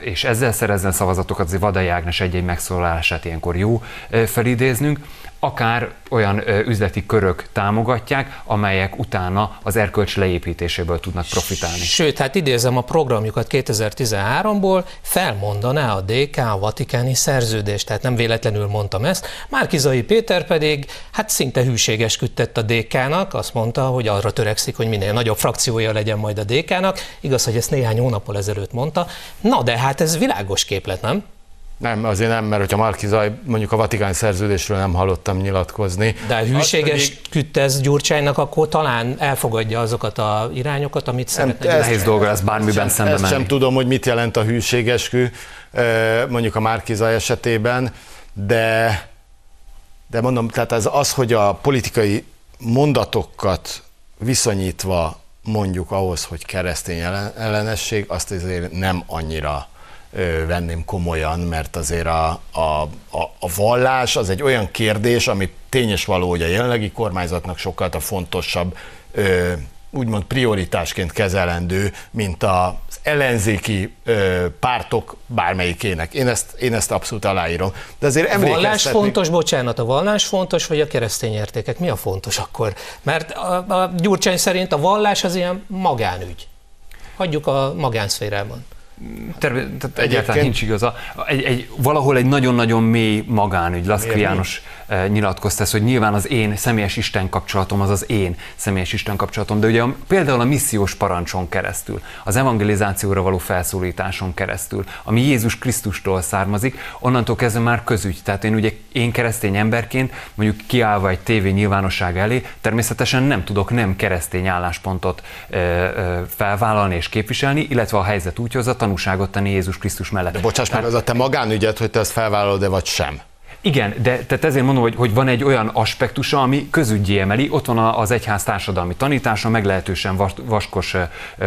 és ezzel szerezzen szavazatokat, azért Vadai Ágnes egy-egy megszólalását ilyenkor jó felidéznünk, akár olyan üzleti körök támogatják, amelyek utána az erkölcs leépítéséből tudnak profitálni. Sőt, hát idézem a programjukat 2013-ból, felmondaná a DK a vatikáni szerződést, tehát nem véletlenül mondtam ezt. Márkizai Péter pedig hát szinte hűségeskedett a DK-nak, azt mondta, hogy arra törekszik, hogy minél nagyobb frakciója legyen majd a DK-nak. Igaz, hogy ezt néhány hónappal ezelőtt mondta. Na de hát ez világos képlet, nem? Nem, azért nem, mert hogyha Marki Zaj mondjuk a Vatikán szerződésről nem hallottam nyilatkozni. De hűséges pedig... küldtez Gyurcsánynak, akkor talán elfogadja azokat a irányokat, amit szeretne. Ez nehéz dolga ez bármiben szembe Ezt sem tudom, hogy mit jelent a hűségeskü, mondjuk a Márki Zaj esetében, de, de mondom, tehát ez az, hogy a politikai mondatokat viszonyítva mondjuk ahhoz, hogy keresztény ellenesség, azt azért nem annyira venném komolyan, mert azért a, a, a, a vallás az egy olyan kérdés, ami tényes való, hogy a jelenlegi kormányzatnak sokkal a fontosabb ö, úgymond prioritásként kezelendő, mint az ellenzéki ö, pártok bármelyikének. Én ezt, én ezt abszolút aláírom. De azért a vallás fontos, bocsánat, a vallás fontos, vagy a keresztény értékek? Mi a fontos akkor? Mert a, a Gyurcsány szerint a vallás az ilyen magánügy. Hagyjuk a magánszférában. Terve, tehát egyáltalán nincs igaza. Egy, egy, valahol egy nagyon-nagyon mély magánügy. Laszkvi János nyilatkozta ezt, hogy nyilván az én személyes Isten kapcsolatom az az én személyes Isten kapcsolatom, de ugye a, például a missziós parancson keresztül, az evangelizációra való felszólításon keresztül, ami Jézus Krisztustól származik, onnantól kezdve már közügy. Tehát én ugye én keresztény emberként, mondjuk kiállva egy tévé nyilvánosság elé, természetesen nem tudok nem keresztény álláspontot e, e, felvállalni és képviselni, illetve a helyzet úgy hozza, tanúságot tenni Jézus Krisztus mellett. De bocsáss meg, az a te magánügyed, hogy te ezt felvállalod-e vagy sem. Igen, de tehát ezért mondom, hogy, hogy van egy olyan aspektusa, ami közügyi emeli, ott van az egyház társadalmi tanítása, meglehetősen vaskos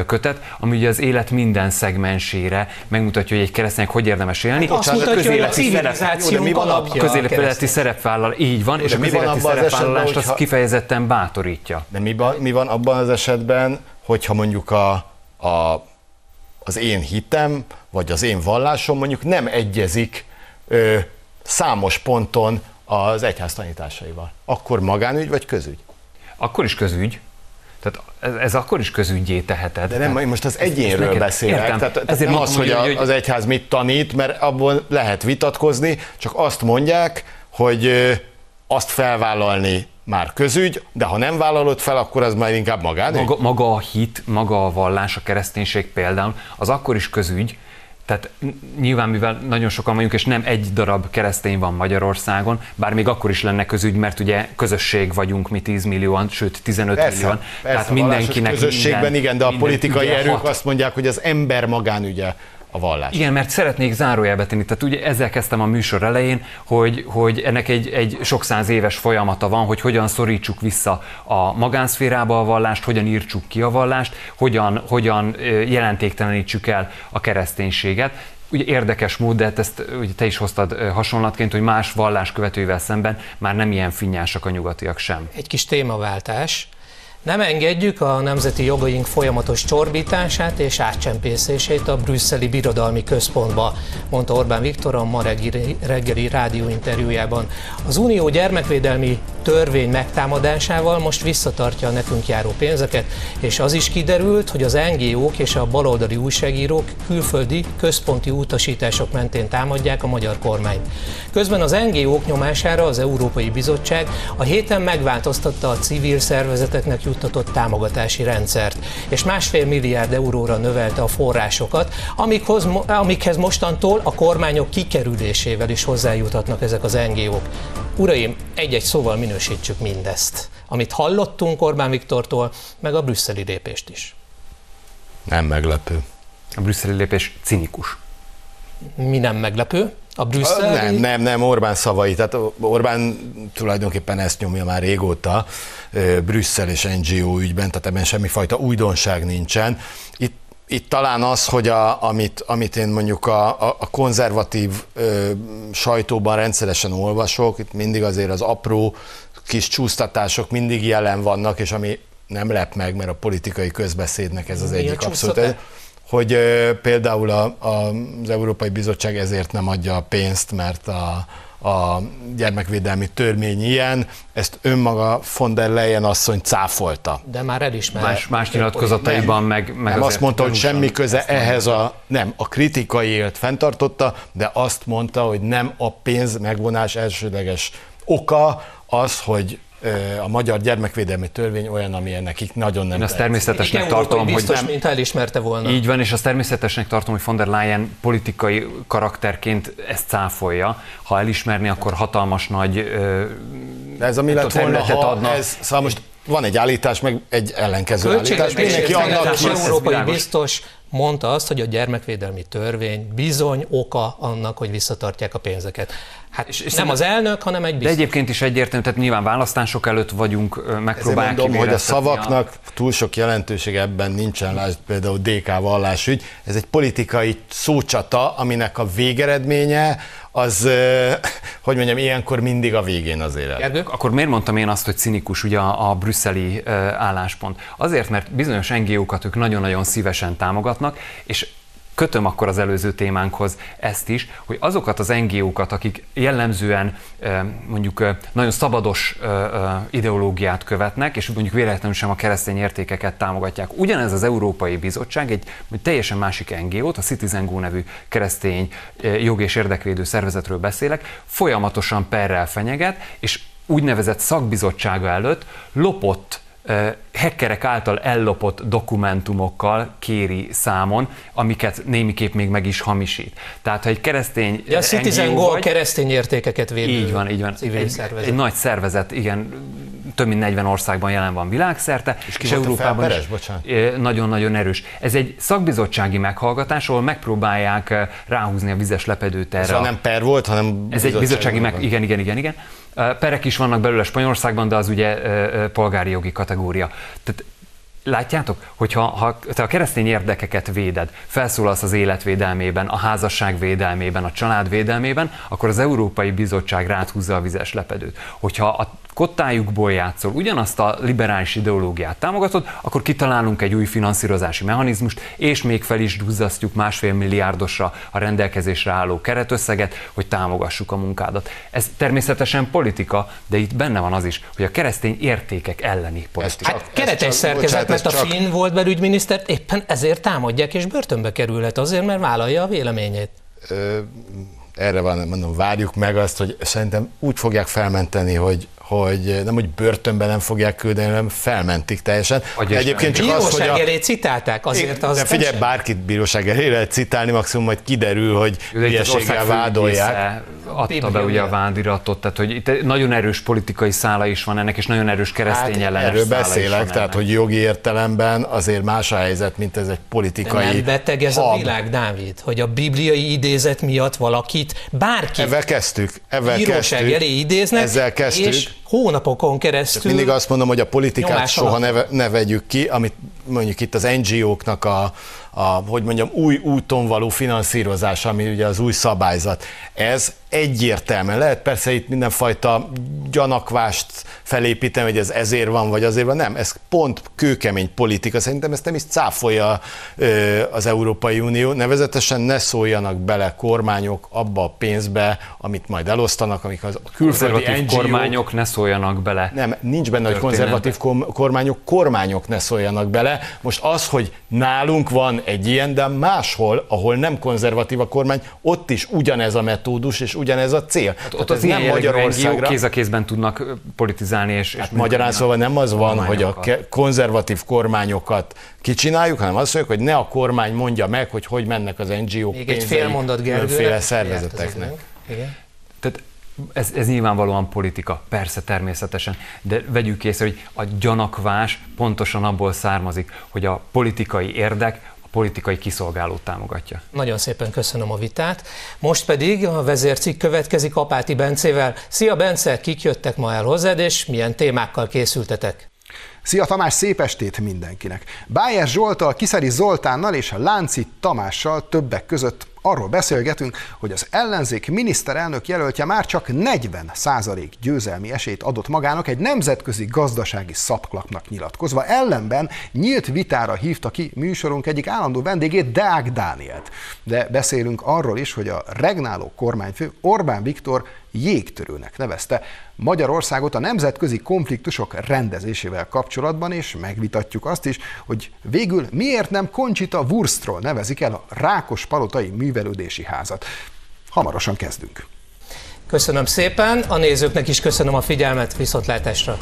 kötet, ami ugye az élet minden szegmensére megmutatja, hogy egy keresztények hogy érdemes élni. Hát azt mutatja, hogy a civilizációnk alapja. A közéleti szerepvállal, így van, Jó, és a közéleti szerepvállalást az kifejezetten bátorítja. De mi, mi van abban az esetben, hogyha mondjuk a, a az én hitem, vagy az én vallásom mondjuk nem egyezik ö, számos ponton az egyház tanításaival. Akkor magánügy vagy közügy? Akkor is közügy. Tehát ez, ez akkor is közügyé teheted. De nem, én most az egyénről neked, beszélek. Értem. Tehát, Ezért nem az, hogy, a, hogy az egyház mit tanít, mert abból lehet vitatkozni, csak azt mondják, hogy azt felvállalni már közügy, de ha nem vállalod fel, akkor az már inkább magán. Maga, maga a hit, maga a vallás, a kereszténység például, az akkor is közügy, tehát nyilván, mivel nagyon sokan vagyunk, és nem egy darab keresztény van Magyarországon, bár még akkor is lenne közügy, mert ugye közösség vagyunk mi 10 millióan, sőt 15 persze, millióan. Persze, tehát mindenkinek közösségben minden, igen, de a politikai erők hat. azt mondják, hogy az ember magánügye a vallás. Igen, mert szeretnék zárójelbe tenni. Tehát ugye ezzel kezdtem a műsor elején, hogy, hogy ennek egy, egy sok száz éves folyamata van, hogy hogyan szorítsuk vissza a magánszférába a vallást, hogyan írtsuk ki a vallást, hogyan, hogyan jelentéktelenítsük el a kereszténységet ugye érdekes mód, de hát ezt ugye te is hoztad hasonlatként, hogy más vallás követőivel szemben már nem ilyen finnyásak a nyugatiak sem. Egy kis témaváltás. Nem engedjük a nemzeti jogaink folyamatos csorbítását és átcsempészését a brüsszeli birodalmi központba, mondta Orbán Viktor a ma reggeli, reggeli rádióinterjújában. Az Unió gyermekvédelmi törvény megtámadásával most visszatartja a nekünk járó pénzeket, és az is kiderült, hogy az NGO-k és a baloldali újságírók külföldi központi utasítások mentén támadják a magyar kormányt. Közben az NGO-k nyomására az Európai Bizottság a héten megváltoztatta a civil szervezeteknek juttatott támogatási rendszert, és másfél milliárd euróra növelte a forrásokat, amikhoz, amikhez mostantól a kormányok kikerülésével is hozzájutatnak ezek az NGO-k. Uraim, egy-egy szóval minősítsük mindezt, amit hallottunk Orbán Viktortól, meg a brüsszeli lépést is. Nem meglepő. A brüsszeli lépés cinikus. Mi nem meglepő? A brüsszeli... Nem, nem, nem, Orbán szavai. Tehát Orbán tulajdonképpen ezt nyomja már régóta, Brüsszel és NGO ügyben, tehát ebben semmifajta újdonság nincsen. Itt itt talán az, hogy a, amit, amit én mondjuk a, a, a konzervatív ö, sajtóban rendszeresen olvasok, itt mindig azért az apró kis csúsztatások mindig jelen vannak, és ami nem lep meg, mert a politikai közbeszédnek ez az Mi egyik abszolút hogy például a, a, az Európai Bizottság ezért nem adja a pénzt, mert a, a gyermekvédelmi törvény ilyen, ezt önmaga von der Leyen asszony cáfolta. De már elismer. Más, más nyilatkozataiban meg, meg nem azt mondta, hogy semmi köze ehhez a, nem, a kritikai élt fenntartotta, de azt mondta, hogy nem a pénz megvonás elsődleges oka az, hogy a magyar gyermekvédelmi törvény olyan, ami nekik nagyon nem Én azt természetesnek tartom, hogy biztos, nem, mint elismerte volna. Így van, és azt természetesnek tartom, hogy von der Leyen politikai karakterként ezt cáfolja. Ha elismerni, akkor hatalmas nagy De ez ami lett volna, ha adna. ez, szóval most van egy állítás, meg egy ellenkező állítás. Mindenki annak az európai biztos mondta azt, hogy a gyermekvédelmi törvény bizony oka annak, hogy visszatartják a pénzeket. Hát és, és nem az elnök, hanem egy biztos. De egyébként is egyértelmű, tehát nyilván választások előtt vagyunk, megpróbálják mondom, hogy a szavaknak a... túl sok jelentőség ebben nincsen, lásd például DK vallásügy. Ez egy politikai szócsata, aminek a végeredménye az, hogy mondjam, ilyenkor mindig a végén azért. Gergők, akkor miért mondtam én azt, hogy cinikus ugye a, a brüsszeli álláspont? Azért, mert bizonyos NGO-kat ők nagyon-nagyon szívesen támogatnak, és kötöm akkor az előző témánkhoz ezt is, hogy azokat az NGO-kat, akik jellemzően mondjuk nagyon szabados ideológiát követnek, és mondjuk véletlenül sem a keresztény értékeket támogatják. Ugyanez az Európai Bizottság egy teljesen másik NGO-t, a Citizen Go nevű keresztény jog és érdekvédő szervezetről beszélek, folyamatosan perrel fenyeget, és úgynevezett szakbizottsága előtt lopott hackerek által ellopott dokumentumokkal kéri számon, amiket némiképp még meg is hamisít. Tehát, ha egy keresztény ja, a Citizen Go vagy, keresztény értékek védő Így van, így van. Egy, szervezet. egy nagy szervezet, igen, több mint 40 országban jelen van világszerte, és, és Európában is nagyon-nagyon erős. Ez egy szakbizottsági meghallgatás, ahol megpróbálják ráhúzni a vizes lepedőt erre. Ez nem per volt, hanem Ez egy bizottsági meg... Igen, igen, igen, igen. Perek is vannak belőle Spanyolországban, de az ugye polgári jogi kategória. Tehát Látjátok, hogyha ha te a keresztény érdekeket véded, felszólalsz az életvédelmében, a házasság védelmében, a család védelmében, akkor az Európai Bizottság rád húzza a vizes lepedőt. Hogyha a kottájukból játszol, ugyanazt a liberális ideológiát támogatod, akkor kitalálunk egy új finanszírozási mechanizmust, és még fel is duzzasztjuk másfél milliárdosra a rendelkezésre álló keretösszeget, hogy támogassuk a munkádat. Ez természetesen politika, de itt benne van az is, hogy a keresztény értékek elleni politika. Hát keretes szerkezet, mert a finn volt belügyminisztert éppen ezért támadják, és börtönbe kerülhet azért, mert vállalja a véleményét. Ö, erre van, mondom, várjuk meg azt, hogy szerintem úgy fogják felmenteni, hogy hogy nem, hogy börtönben nem fogják küldeni, hanem felmentik teljesen. Hogy Egyébként csak az, hogy a... elé citálták, azért az... De figyelj, bárkit bíróság elé lehet citálni, maximum majd kiderül, hogy hülyeséggel vádolják. Adta be ugye a vádiratot, tehát hogy itt nagyon erős politikai szála is van ennek, és nagyon erős keresztény hát, Erről beszélek, tehát ennek. hogy jogi értelemben azért más a helyzet, mint ez egy politikai De nem beteg ez hab. a világ, Dávid, hogy a bibliai idézet miatt valakit, bárki Ezzel kezdtük, ezzel kezdtük, elé idéznek, ezzel kezdtük, és hónapokon keresztül. Csak mindig azt mondom, hogy a politikát soha ne, ne vegyük ki, amit mondjuk itt az NGO-knak a, a, hogy mondjam, új úton való finanszírozása, ami ugye az új szabályzat. Ez egyértelműen lehet. Persze itt mindenfajta gyanakvást felépíteni, hogy ez ezért van, vagy azért van, nem, ez pont kőkemény politika, szerintem ezt nem is cáfolja az Európai Unió, nevezetesen ne szóljanak bele kormányok abba a pénzbe, amit majd elosztanak, amik az külföldi NGO... kormányok ne szóljanak bele. Nem, nincs benne, hogy konzervatív kormányok, kormányok ne szóljanak bele. Most az, hogy nálunk van egy ilyen, de máshol, ahol nem konzervatív a kormány, ott is ugyanez a metódus, és ugyanez a cél. Hát ott az nem Magyarországra. Kéz a kézben tudnak politizálni. És, hát és magyarán szóval nem az van, hogy a konzervatív kormányokat kicsináljuk, hanem azt mondjuk, hogy ne a kormány mondja meg, hogy hogy mennek az NGO-k Még egy fél mondat Gergőre. szervezeteknek. Igen. Tehát ez, ez nyilvánvalóan politika, persze természetesen, de vegyük észre, hogy a gyanakvás pontosan abból származik, hogy a politikai érdek politikai kiszolgálót támogatja. Nagyon szépen köszönöm a vitát. Most pedig a vezércikk következik Apáti Bencével. Szia Bence, kik jöttek ma el hozzád, és milyen témákkal készültetek? Szia Tamás, szép estét mindenkinek! Bájer Zsoltal, Kiszeri Zoltánnal és Lánci Tamással többek között arról beszélgetünk, hogy az ellenzék miniszterelnök jelöltje már csak 40 százalék győzelmi esélyt adott magának egy nemzetközi gazdasági szapklapnak nyilatkozva. Ellenben nyílt vitára hívta ki műsorunk egyik állandó vendégét, Deák Dánielt. De beszélünk arról is, hogy a regnáló kormányfő Orbán Viktor jégtörőnek nevezte Magyarországot a nemzetközi konfliktusok rendezésével kapcsolatban, és megvitatjuk azt is, hogy végül miért nem Conchita Wurstról nevezik el a Rákos Palotai Művelődési Házat. Hamarosan kezdünk. Köszönöm szépen, a nézőknek is köszönöm a figyelmet, viszontlátásra!